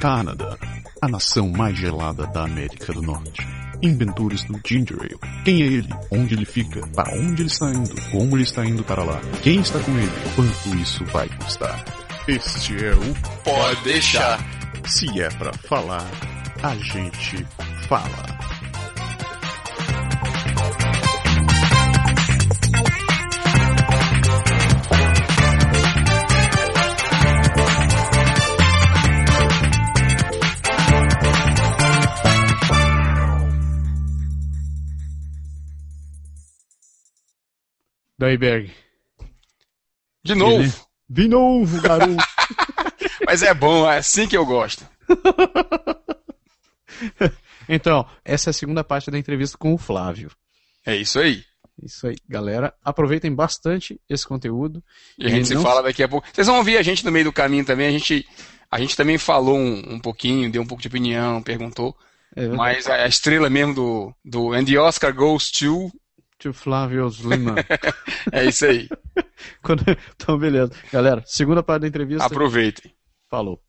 Canadá, a nação mais gelada da América do Norte. Inventores do Ginger Ale. Quem é ele? Onde ele fica? Para onde ele está indo? Como ele está indo para lá? Quem está com ele? Quanto isso vai custar? Este é o Pode deixar. Se é para falar, a gente fala. Daí, Berg. De novo. De novo, garoto. Mas é bom, é assim que eu gosto. então, essa é a segunda parte da entrevista com o Flávio. É isso aí. Isso aí, galera. Aproveitem bastante esse conteúdo. E a gente se fala daqui a pouco. Vocês vão ouvir a gente no meio do caminho também. A gente, a gente também falou um, um pouquinho, deu um pouco de opinião, perguntou. É mas a estrela mesmo do, do And the Oscar Goes to to Flávio Lima. é isso aí. então, beleza. Galera, segunda parte da entrevista. Aproveitem. Falou.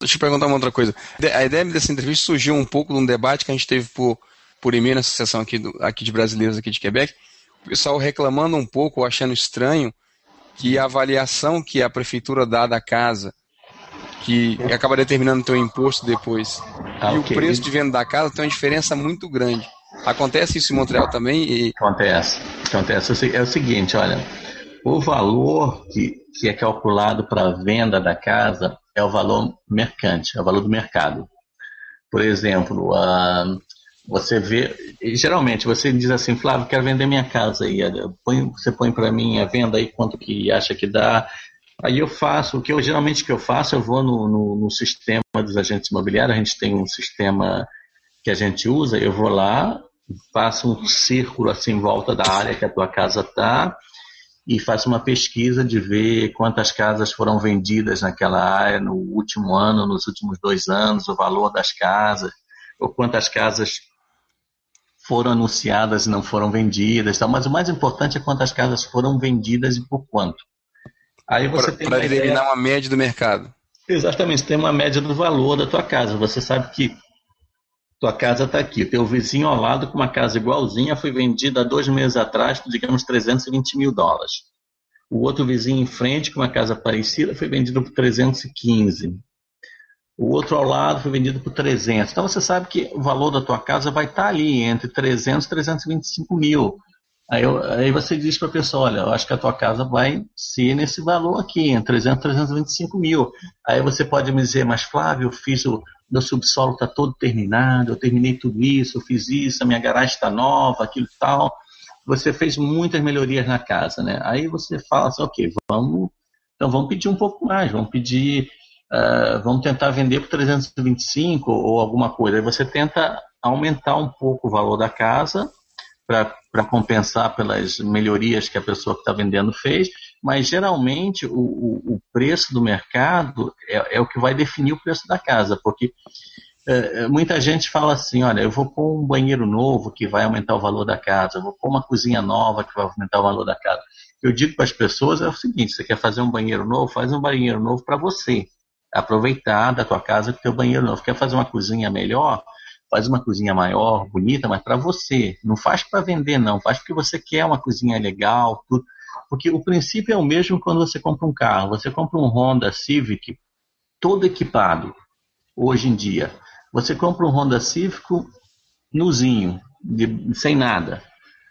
Deixa eu perguntar uma outra coisa. A ideia dessa entrevista surgiu um pouco de um debate que a gente teve por, por e-mail na associação aqui, do, aqui de brasileiros aqui de Quebec. O pessoal reclamando um pouco, achando estranho, que a avaliação que a prefeitura dá da casa, que acaba determinando o teu imposto depois, ah, e okay. o preço de venda da casa tem uma diferença muito grande. Acontece isso em Montreal também? E... Acontece. Acontece. É o seguinte, olha, o valor que, que é calculado para a venda da casa é o valor mercante, é o valor do mercado. Por exemplo, uh, você vê, geralmente você diz assim, Flávio, quero vender minha casa aí, você põe para mim a venda aí quanto que acha que dá. Aí eu faço, o que eu geralmente que eu faço, eu vou no, no, no sistema dos agentes imobiliários, a gente tem um sistema que a gente usa, eu vou lá, faço um círculo assim em volta da área que a tua casa está e faço uma pesquisa de ver quantas casas foram vendidas naquela área no último ano, nos últimos dois anos, o valor das casas, ou quantas casas foram anunciadas e não foram vendidas. Então, mas o mais importante é quantas casas foram vendidas e por quanto. Aí você Para determinar uma média do mercado. Exatamente, tem uma média do valor da tua casa. Você sabe que tua casa está aqui. Teu vizinho ao lado com uma casa igualzinha foi vendida há dois meses atrás por, digamos, 320 mil dólares. O outro vizinho em frente com uma casa parecida foi vendido por 315. O outro ao lado foi vendido por 300. Então você sabe que o valor da tua casa vai estar tá ali entre 300 e 325 mil. Aí, eu, aí você diz para a pessoa, olha, eu acho que a tua casa vai ser nesse valor aqui, entre 300 e 325 mil. Aí você pode me dizer, mas Flávio, eu fiz o, meu subsolo está todo terminado, eu terminei tudo isso, eu fiz isso, a minha garagem está nova, aquilo e tal. Você fez muitas melhorias na casa, né? Aí você fala assim, ok, vamos, então vamos pedir um pouco mais, vamos pedir, uh, vamos tentar vender por 325 ou alguma coisa. Aí você tenta aumentar um pouco o valor da casa para compensar pelas melhorias que a pessoa que está vendendo fez, mas geralmente o, o, o preço do mercado é, é, o que vai definir o preço da casa, porque é, é, muita gente fala assim, olha, eu vou pôr um banheiro novo que vai aumentar o valor da casa, eu vou pôr uma cozinha nova que vai aumentar o valor da casa. Eu digo para as pessoas é o seguinte, você quer fazer um banheiro novo, faz um banheiro novo para você, aproveitar da tua casa que teu banheiro novo. Quer fazer uma cozinha melhor? Faz uma cozinha maior, bonita, mas para você. Não faz para vender, não. Faz porque você quer uma cozinha legal, tudo. Porque o princípio é o mesmo quando você compra um carro. Você compra um Honda Civic todo equipado, hoje em dia. Você compra um Honda Civic nuzinho, de, sem nada.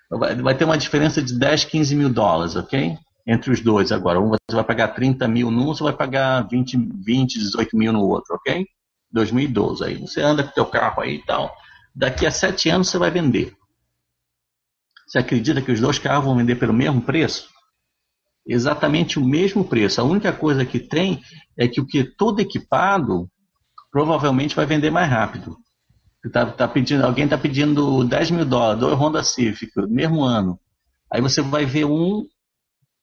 Vai, vai, ter uma diferença de 10, 15 mil dólares, ok? Entre os dois agora. Um você vai pagar 30 mil num, você vai pagar 20, 20 18 mil no outro, ok? 2012. Aí você anda com o teu carro aí e tal. Daqui a sete anos você vai vender. Você acredita que os dois carros vão vender pelo mesmo preço? Exatamente o mesmo preço. A única coisa que tem é que o que todo equipado provavelmente vai vender mais rápido. Tá, tá pedindo, alguém está pedindo 10 mil dólares, dois Honda Civic, mesmo ano. Aí você vai ver um,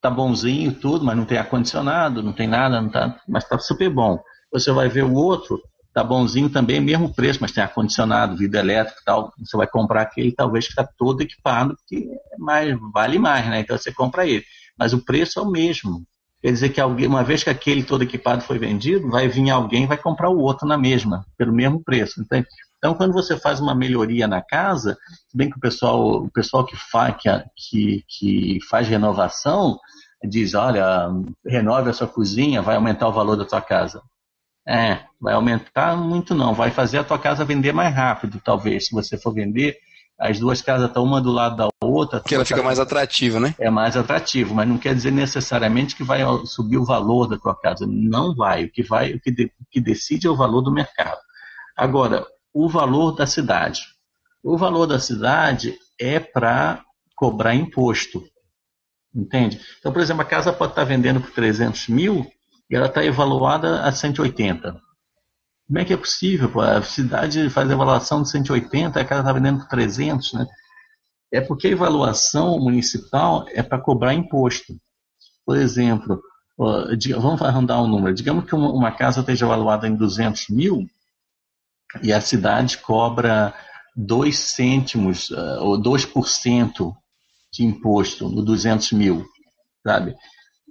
tá bonzinho, tudo, mas não tem ar-condicionado, não tem nada, não tá, mas está super bom. Você vai ver o outro, tá bonzinho também, mesmo preço, mas tem ar-condicionado, vidro elétrico e tal. Você vai comprar aquele talvez que está todo equipado, porque é mais, vale mais, né? Então você compra ele. Mas o preço é o mesmo. Quer dizer que alguém, uma vez que aquele todo equipado foi vendido, vai vir alguém e vai comprar o outro na mesma, pelo mesmo preço. Então, então quando você faz uma melhoria na casa, bem que o pessoal, o pessoal que, fa, que, que faz renovação diz, olha, renove a sua cozinha, vai aumentar o valor da sua casa. É, vai aumentar muito não, vai fazer a tua casa vender mais rápido, talvez, se você for vender as duas casas estão uma do lado da outra. Que ela fica mais atrativa, né? É mais atrativo, mas não quer dizer necessariamente que vai subir o valor da tua casa. Não vai. O que vai, o que, de, o que decide é o valor do mercado. Agora, o valor da cidade. O valor da cidade é para cobrar imposto. Entende? Então, por exemplo, a casa pode estar vendendo por 300 mil e ela está evaluada a 180. Como é que é possível? Pô? A cidade faz avaliação de 180, a casa está vendendo por 300, né? É porque a avaliação municipal é para cobrar imposto. Por exemplo, vamos arrondar um número. Digamos que uma casa esteja avaliada em 200 mil e a cidade cobra 2 cêntimos uh, ou 2% de imposto no 200 mil, sabe?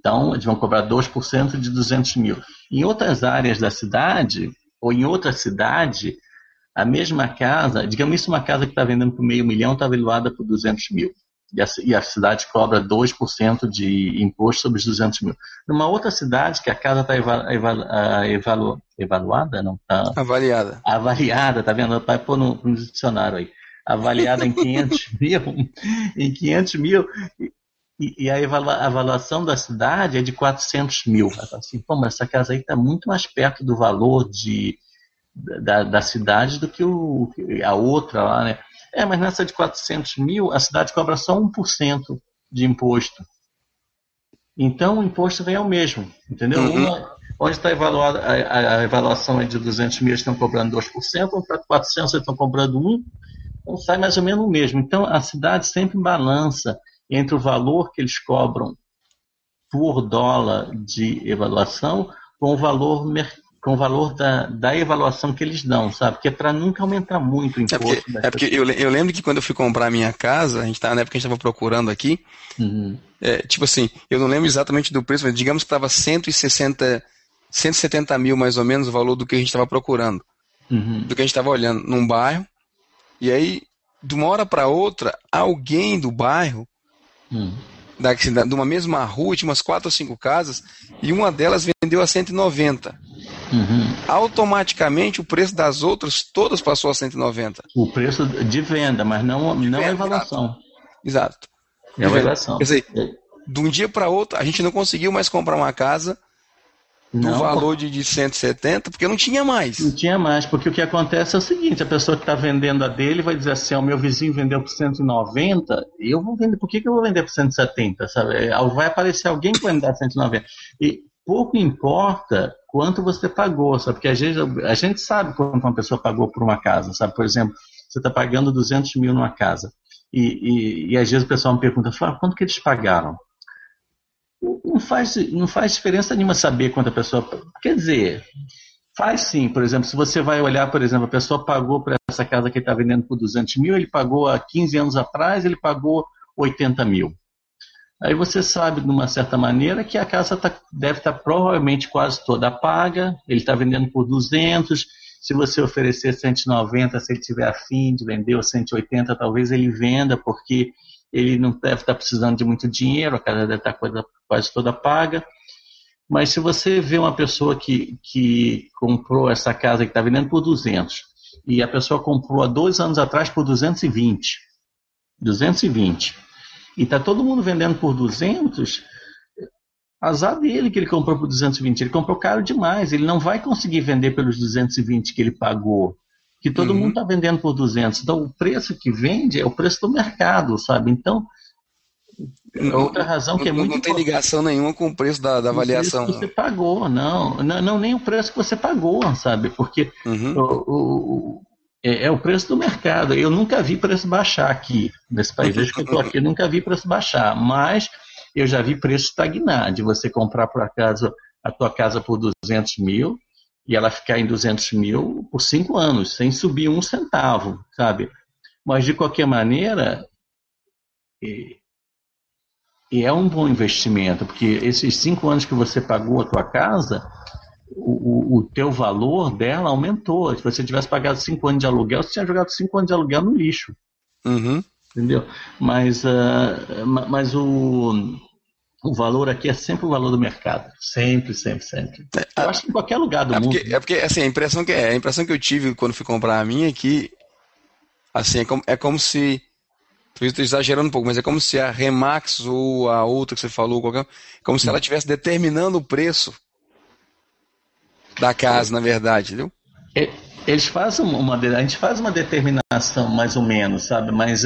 Então, eles vão cobrar 2% de 200 mil. Em outras áreas da cidade, ou em outra cidade, a mesma casa, digamos isso, uma casa que está vendendo por meio milhão está valuada por 200 mil. E a, e a cidade cobra 2% de imposto sobre os 200 mil. Numa outra cidade, que a casa está eva, eva, evalu, evaluada, não tá, Avaliada. Avaliada, tá vendo? Vai pôr no, no dicionário aí. Avaliada em 500 mil, em 500 mil, e, e a avaliação da cidade é de 400 mil. Assim, Pô, mas essa casa aí está muito mais perto do valor de, da, da cidade do que o, a outra lá, né? É, mas nessa de 400 mil, a cidade cobra só 1% de imposto. Então, o imposto vem ao mesmo, entendeu? Uhum. Uma, onde está evaluada a, a, avaliação é de 200 mil, eles estão cobrando 2%, para 400 eles estão cobrando 1%, então sai mais ou menos o mesmo. Então, a cidade sempre balança entre o valor que eles cobram por dólar de evaluação com o valor com o valor da, da avaliação que eles dão, sabe? Que é para nunca aumentar muito o imposto. É porque, é porque eu, eu, lembro que quando eu fui comprar a minha casa, a gente tá, na época que a gente estava procurando aqui, uhum. é, tipo assim, eu não lembro exatamente do preço, mas digamos que estava 160, 170 mil mais ou menos o valor do que a gente estava procurando, uhum. do que a gente estava olhando num bairro, e aí, de uma hora para outra, alguém do bairro Hum. Da, de uma mesma rua, tinha umas quatro ou cinco casas, e uma delas vendeu a 190. Uhum. Automaticamente o preço das outras todas passou a 190. O preço de venda, mas não, não a evaluação. Exato. É a evaluação. Quer dizer, de um dia para outro, a gente não conseguiu mais comprar uma casa não, valor de, de 170, porque não tinha mais. Não tinha mais, porque o que acontece é o seguinte, a pessoa que está vendendo a dele vai dizer assim, o meu vizinho vendeu por 190, eu vou vender, por que, que eu vou vender por 170, sabe? É, vai aparecer alguém que vai me dar 190. E pouco importa quanto você pagou, sabe? Porque às vezes a gente sabe quanto uma pessoa pagou por uma casa, sabe? Por exemplo, você está pagando 200 mil numa casa. E, e, e, às vezes o pessoal me pergunta, quanto que eles pagaram? Não faz, não faz diferença nenhuma saber quanto a pessoa. Quer dizer, faz sim. Por exemplo, se você vai olhar, por exemplo, a pessoa pagou para essa casa que está vendendo por 200 mil, ele pagou há 15 anos atrás, ele pagou 80 mil. Aí você sabe, de uma certa maneira, que a casa tá, deve estar tá provavelmente quase toda paga, ele está vendendo por 200. Se você oferecer 190, se ele tiver afim de vender ou 180, talvez ele venda, porque ele não deve estar precisando de muito dinheiro, a casa deve estar quase toda paga. Mas se você vê uma pessoa que, que comprou essa casa que está vendendo por 200 e a pessoa comprou há dois anos atrás por 220, 220, e está todo mundo vendendo por 200, azar dele que ele comprou por 220. Ele comprou caro demais, ele não vai conseguir vender pelos 220 que ele pagou que todo uhum. mundo está vendendo por 200. Então, o preço que vende é o preço do mercado, sabe? Então, outra razão que é muito. Não tem ligação nenhuma com o preço da, da avaliação. O preço que você pagou, não, não. Não, nem o preço que você pagou, sabe? Porque uhum. o, o, é, é, o preço do mercado. Eu nunca vi preço baixar aqui, nesse país. Desde que eu estou aqui, eu nunca vi preço baixar. Mas eu já vi preço estagnar, de você comprar, por acaso, a tua casa por 200 mil e ela ficar em 200 mil por cinco anos, sem subir um centavo, sabe? Mas, de qualquer maneira, E é um bom investimento, porque esses cinco anos que você pagou a tua casa, o, o, o teu valor dela aumentou. Se você tivesse pagado cinco anos de aluguel, você tinha jogado cinco anos de aluguel no lixo. Uhum. Entendeu? Mas, uh, mas o, o valor aqui é sempre o valor do mercado. Sempre, sempre, sempre. É, eu acho que em qualquer lugar do é mundo. Porque, é porque, assim, a impressão que, é, a impressão que eu tive quando fui comprar a minha é que, assim, é como, é como se estou exagerando um pouco, mas é como se a Remax ou a outra que você falou, qualquer, como se ela estivesse determinando o preço da casa, na verdade, entendeu? É, eles fazem uma, a gente faz uma determinação mais ou menos, sabe? Mas,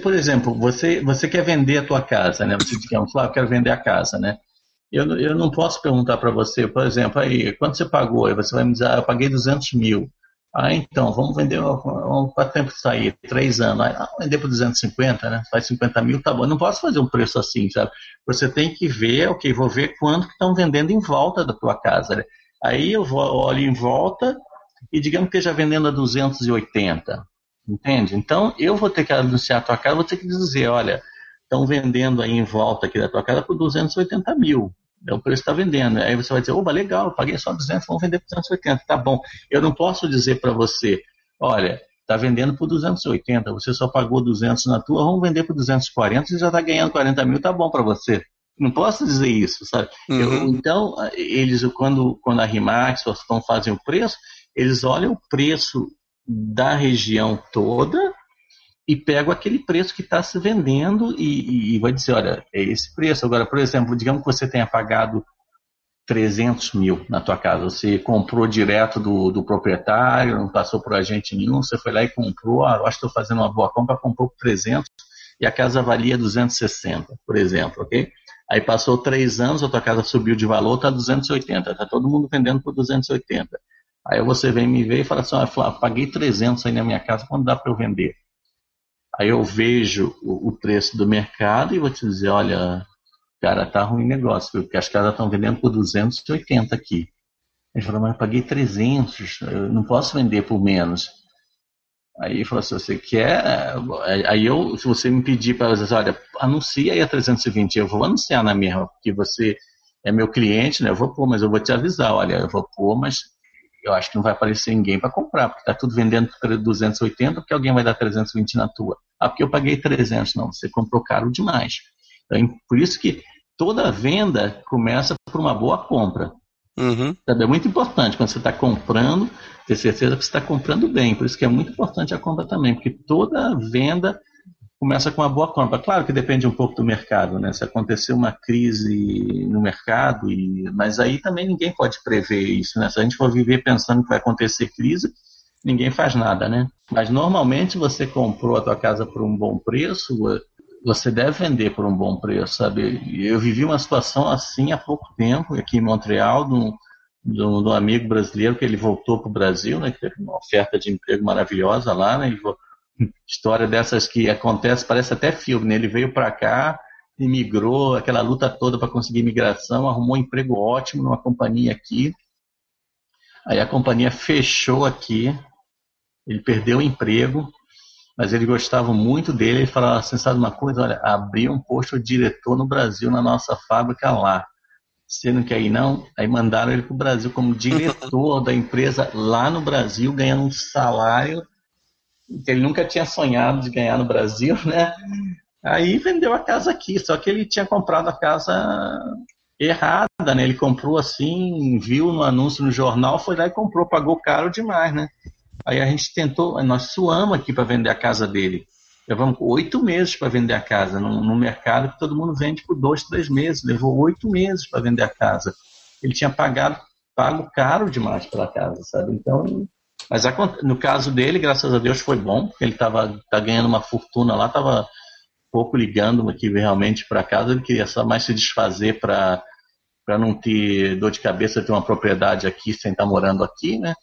por exemplo, você, você quer vender a tua casa, né? Você diz, ah, eu quero vender a casa, né? Eu, eu não posso perguntar para você, por exemplo, aí, quanto você pagou? Aí você vai me dizer, ah, eu paguei 200 mil. Ah, então, vamos vender, quanto tempo isso aí? Três anos. Ah, vender por 250, né? Faz 50 mil, tá bom. Eu não posso fazer um preço assim, sabe? Você tem que ver, ok, vou ver quanto que estão vendendo em volta da tua casa. Né? Aí eu vou, olho em volta e digamos que esteja vendendo a 280, entende? Então, eu vou ter que anunciar a tua casa, vou ter que dizer, olha, estão vendendo aí em volta aqui da tua casa por 280 mil. É o preço que está vendendo. Aí você vai dizer, oba, legal, eu paguei só 200, vamos vender por 280. Tá bom. Eu não posso dizer para você, olha, está vendendo por 280, você só pagou 200 na tua, vamos vender por 240, você já está ganhando 40 mil, tá bom para você. Não posso dizer isso, sabe? Uhum. Eu, então, eles, quando, quando a Rimax ou a fazem o preço, eles olham o preço da região toda e pego aquele preço que está se vendendo e, e, e, vai dizer, olha, é esse preço. Agora, por exemplo, digamos que você tenha pagado 300 mil na tua casa. Você comprou direto do, do proprietário, não passou por agente nenhum, você foi lá e comprou, ah, acho que estou fazendo uma boa compra, comprou por 300 e a casa valia 260, por exemplo, ok? Aí passou três anos, a tua casa subiu de valor, está 280, está todo mundo vendendo por 280. Aí você vem me ver e fala assim, ah, paguei 300 aí na minha casa, quando dá para eu vender? Aí eu vejo o, o, preço do mercado e vou te dizer, olha, cara, tá ruim negócio, porque as casas estão vendendo por 280 aqui. Ele falou, mas eu paguei 300, eu não posso vender por menos. Aí ele falou assim, você quer... Aí eu, se você me pedir para dizer, olha, anuncia aí a 320, eu vou anunciar na mesma, porque você é meu cliente, né? Eu vou pôr, mas eu vou te avisar, olha, eu vou pôr, mas eu acho que não vai aparecer ninguém para comprar, porque está tudo vendendo por 280, porque alguém vai dar 320 na tua. Ah, porque eu paguei 300. Não, você comprou caro demais. Então, por isso que toda venda começa por uma boa compra. Uhum. É muito importante quando você está comprando, ter certeza que você está comprando bem. Por isso que é muito importante a compra também, porque toda venda começa com uma boa compra. Claro que depende um pouco do mercado, né? Se acontecer uma crise no mercado, e... mas aí também ninguém pode prever isso, né? Se a gente for viver pensando que vai acontecer crise, ninguém faz nada, né? Mas normalmente você comprou a tua casa por um bom preço, você deve vender por um bom preço, sabe? Eu vivi uma situação assim há pouco tempo, aqui em Montreal, de um, de um amigo brasileiro que ele voltou para o Brasil, né? Que teve uma oferta de emprego maravilhosa lá, né? História dessas que acontece, parece até filme, né? Ele veio para cá, imigrou, aquela luta toda para conseguir imigração, arrumou um emprego ótimo numa companhia aqui. Aí a companhia fechou aqui, ele perdeu o emprego, mas ele gostava muito dele. Ele falava assim: sabe uma coisa? Olha, abri um posto diretor no Brasil, na nossa fábrica lá. Você não quer ir, não? Aí mandaram ele para o Brasil como diretor da empresa lá no Brasil, ganhando um salário que ele nunca tinha sonhado de ganhar no Brasil, né? Aí vendeu a casa aqui, só que ele tinha comprado a casa errada, né? Ele comprou assim, viu no anúncio no jornal, foi lá e comprou, pagou caro demais, né? Aí a gente tentou, nós suamos aqui para vender a casa dele. Levamos oito meses para vender a casa, no, no, mercado que todo mundo vende por dois, três meses. Levou oito meses para vender a casa. Ele tinha pagado, pago caro demais pela casa, sabe? Então mas no caso dele, graças a Deus, foi bom. Ele estava tá ganhando uma fortuna lá, estava pouco ligando aqui realmente para casa. Ele queria só mais se desfazer para para não ter dor de cabeça de uma propriedade aqui sem estar tá morando aqui, né?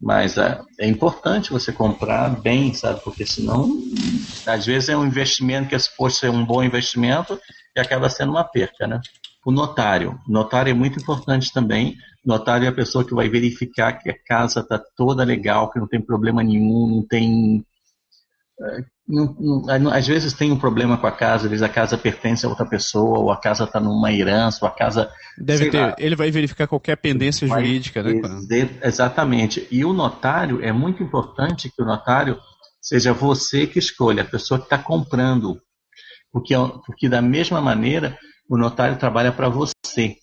Mas é, é, importante você comprar bem, sabe? Porque senão, às vezes é um investimento que é suposto ser um bom investimento e acaba sendo uma perca, né? O notário. O notário é muito importante também Notário é a pessoa que vai verificar que a casa está toda legal, que não tem problema nenhum, não tem não, não, às vezes tem um problema com a casa, às vezes a casa pertence a outra pessoa, ou a casa está numa herança, ou a casa. Deve ter. Lá, ele vai verificar qualquer pendência jurídica, né? Exatamente. E o notário, é muito importante que o notário seja você que escolha, a pessoa que está comprando. Porque, porque da mesma maneira, o notário trabalha para você.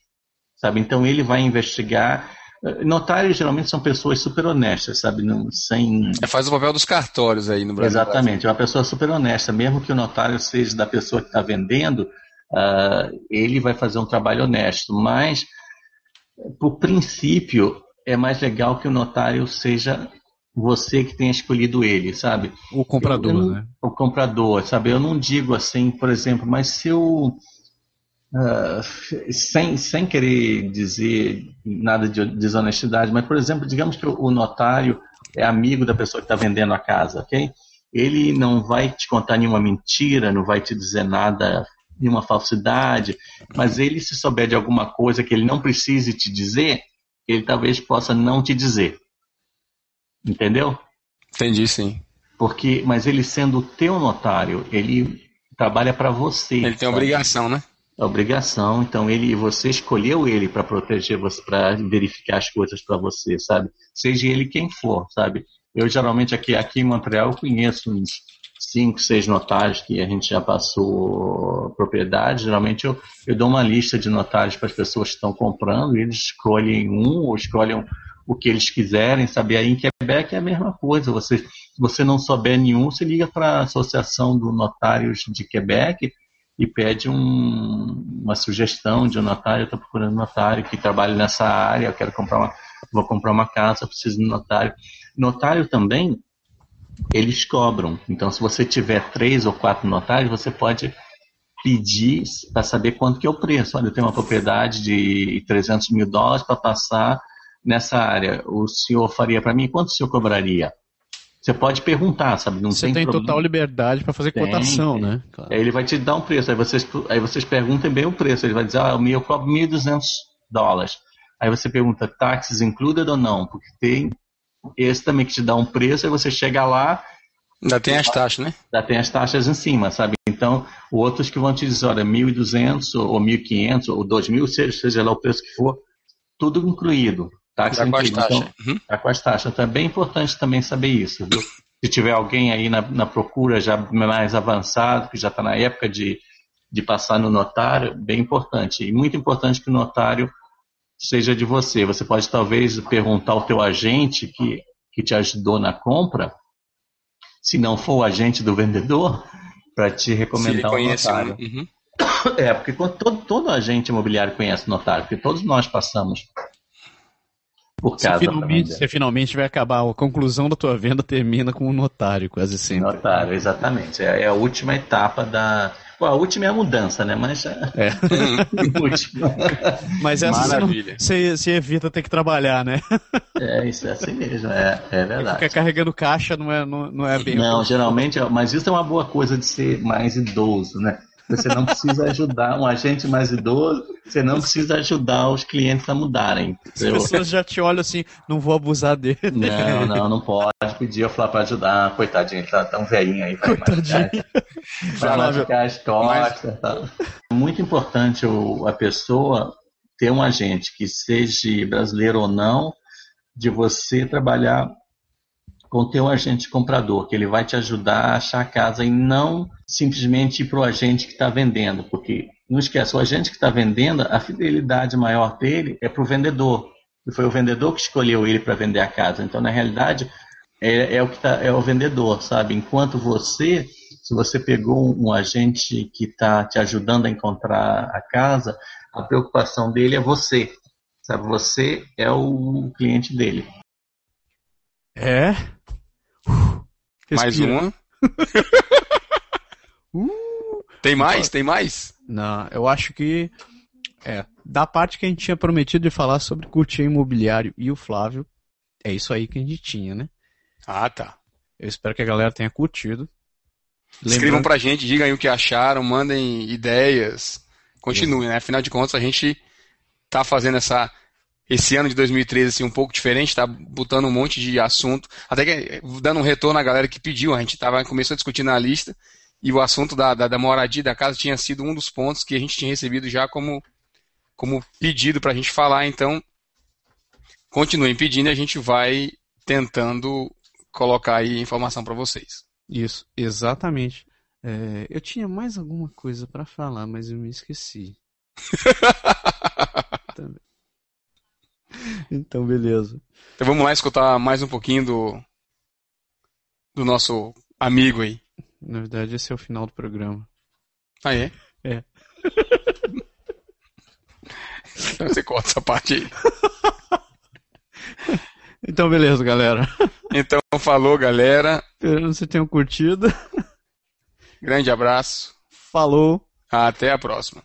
Sabe? Então ele vai investigar Notários geralmente são pessoas super honestas, sabe? Não, sem... É, faz o papel dos cartórios aí no Brasil. Exatamente, é uma pessoa super honesta. Mesmo que o notário seja da pessoa que está vendendo, uh, ele vai fazer um trabalho honesto. Mas, por princípio, é mais legal que o notário seja você que tenha escolhido ele, sabe? O comprador, eu, eu né? O comprador, sabe? Eu não digo assim, por exemplo, mas se eu Uh, sem, sem querer dizer nada de desonestidade, mas, por exemplo, digamos que o notário é amigo da pessoa que está vendendo a casa, ok? Ele não vai te contar nenhuma mentira, não vai te dizer nada, nenhuma falsidade, mas ele, se souber de alguma coisa que ele não precise te dizer, ele talvez possa não te dizer. Entendeu? Entendi, sim. Porque, mas ele sendo o teu notário, ele trabalha para você. Ele tem sabe? obrigação, né? A obrigação. Então ele, você escolheu ele para proteger você, para verificar as coisas para você, sabe? Seja ele quem for, sabe? Eu geralmente aqui, aqui em Montreal conheço uns cinco, seis notários que a gente já passou propriedade. Geralmente eu, eu dou uma lista de notários para as pessoas que estão comprando e eles escolhem um ou escolhem o que eles quiserem, sabe? Aí em Quebec é a mesma coisa. Você, se você não souber nenhum, você liga para a Associação do Notários de Quebec e pede um, uma sugestão de um notário, eu estou procurando um notário que trabalhe nessa área, eu quero comprar uma, vou comprar uma casa, preciso de um notário. Notário também, eles cobram. Então, se você tiver três ou quatro notários, você pode pedir para saber quanto que é o preço. Olha, eu tenho uma propriedade de 300 mil dólares para passar nessa área. O senhor faria para mim? Quanto o senhor cobraria? Você pode perguntar, sabe? Não Você tem, tem total liberdade para fazer tem, cotação, tem. né? Claro. Aí ele vai te dar um preço, aí vocês, aí vocês perguntem bem o preço. Ele vai dizer, ah, o meu eu cobro 1.200 dólares. Aí você pergunta, táxis included ou não? Porque tem esse também que te dá um preço, aí você chega lá. Ainda tem as taxas, né? Ainda tem as taxas em cima, sabe? Então, outros que vão te dizer, olha, 1.200 ou 1.500 ou 2.000, seja, seja lá o preço que for, tudo incluído. Táxi tá com as taxas. Então, uhum. Tá com as taxas. Então é bem importante também saber isso, viu? Se tiver alguém aí na, na procura já mais avançado, que já está na época de, de passar no notário, bem importante. E muito importante que o notário seja de você. Você pode talvez perguntar ao teu agente que, que te ajudou na compra, se não for o agente do vendedor, para te recomendar o notário. Uhum. É, porque todo, todo agente imobiliário conhece o notário, porque todos nós passamos por casa. Você finalmente, você finalmente vai acabar, a conclusão da tua venda termina com o um notário, quase sempre. Notário, exatamente. É, é a última etapa da. Bom, a última é a mudança, né? Mas é. é. Mas essa Maravilha. Você, você, evita ter que trabalhar, né? É, isso é assim mesmo, é, é verdade. Ficar carregando caixa não é, não, não é bem. Não, geralmente, mas isso é uma boa coisa de ser mais idoso, né? Você não precisa ajudar um agente mais idoso, você não precisa ajudar os clientes a mudarem. As pessoas já te olham assim, não vou abusar dele. Não, não, não pode pedir eu falar para ajudar. Coitadinho, ele tá tão velhinho aí. Vai Coitadinho. Vai machucar as costas. Tá. Muito importante o, a pessoa ter um agente que seja brasileiro ou não, de você trabalhar com o teu agente comprador, que ele vai te ajudar a achar a casa e não simplesmente ir para o agente que está vendendo, porque não esquece, o agente que está vendendo, a fidelidade maior dele é para o vendedor. E foi o vendedor que escolheu ele para vender a casa. Então, na realidade, é, é o que tá, é o vendedor, sabe? Enquanto você, se você pegou um, agente que está te ajudando a encontrar a casa, a preocupação dele é você, sabe? Você é o cliente dele. É, mais uma. uh, tem mais? Tem mais? Não, eu acho que. É, da parte que a gente tinha prometido de falar sobre curtir imobiliário e o Flávio, é isso aí que a gente tinha, né? Ah, tá. Eu espero que a galera tenha curtido. Lembrando... Escrevam pra gente, digam aí o que acharam, mandem ideias. Continue, né? Afinal de contas, a gente tá fazendo essa esse ano de 2013 assim, um pouco diferente, tá botando um monte de assunto, até que dando um retorno à galera que pediu, a gente tava, começou a discutir na lista, e o assunto da, da, da moradia da casa tinha sido um dos pontos que a gente tinha recebido já como, como pedido para a gente falar, então continuem pedindo e a gente vai tentando colocar aí informação para vocês. Isso, exatamente. É, eu tinha mais alguma coisa para falar, mas eu me esqueci. então, beleza. Então vamos lá escutar mais um pouquinho do, do nosso amigo aí. Na verdade, esse é o final do programa. Ah, é? É. então você corta essa parte aí. Então, beleza, galera. Então, falou, galera. Espero que vocês tenham curtido. Grande abraço. Falou. Até a próxima.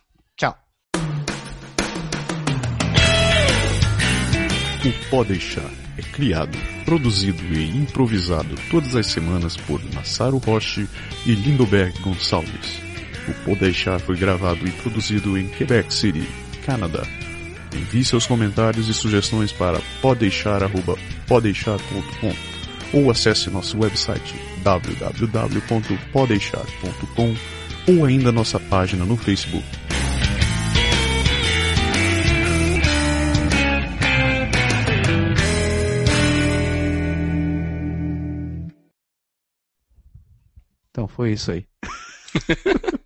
O Pode Deixar é criado, produzido e improvisado todas as semanas por Massaro Roche e Lindoberg Gonçalves. O Pode Deixar foi gravado e produzido em Quebec City, Canadá. Envie seus comentários e sugestões para podeixar.podeixar.com ou acesse nosso website www.podeixar.com ou ainda nossa página no Facebook. Então foi isso aí.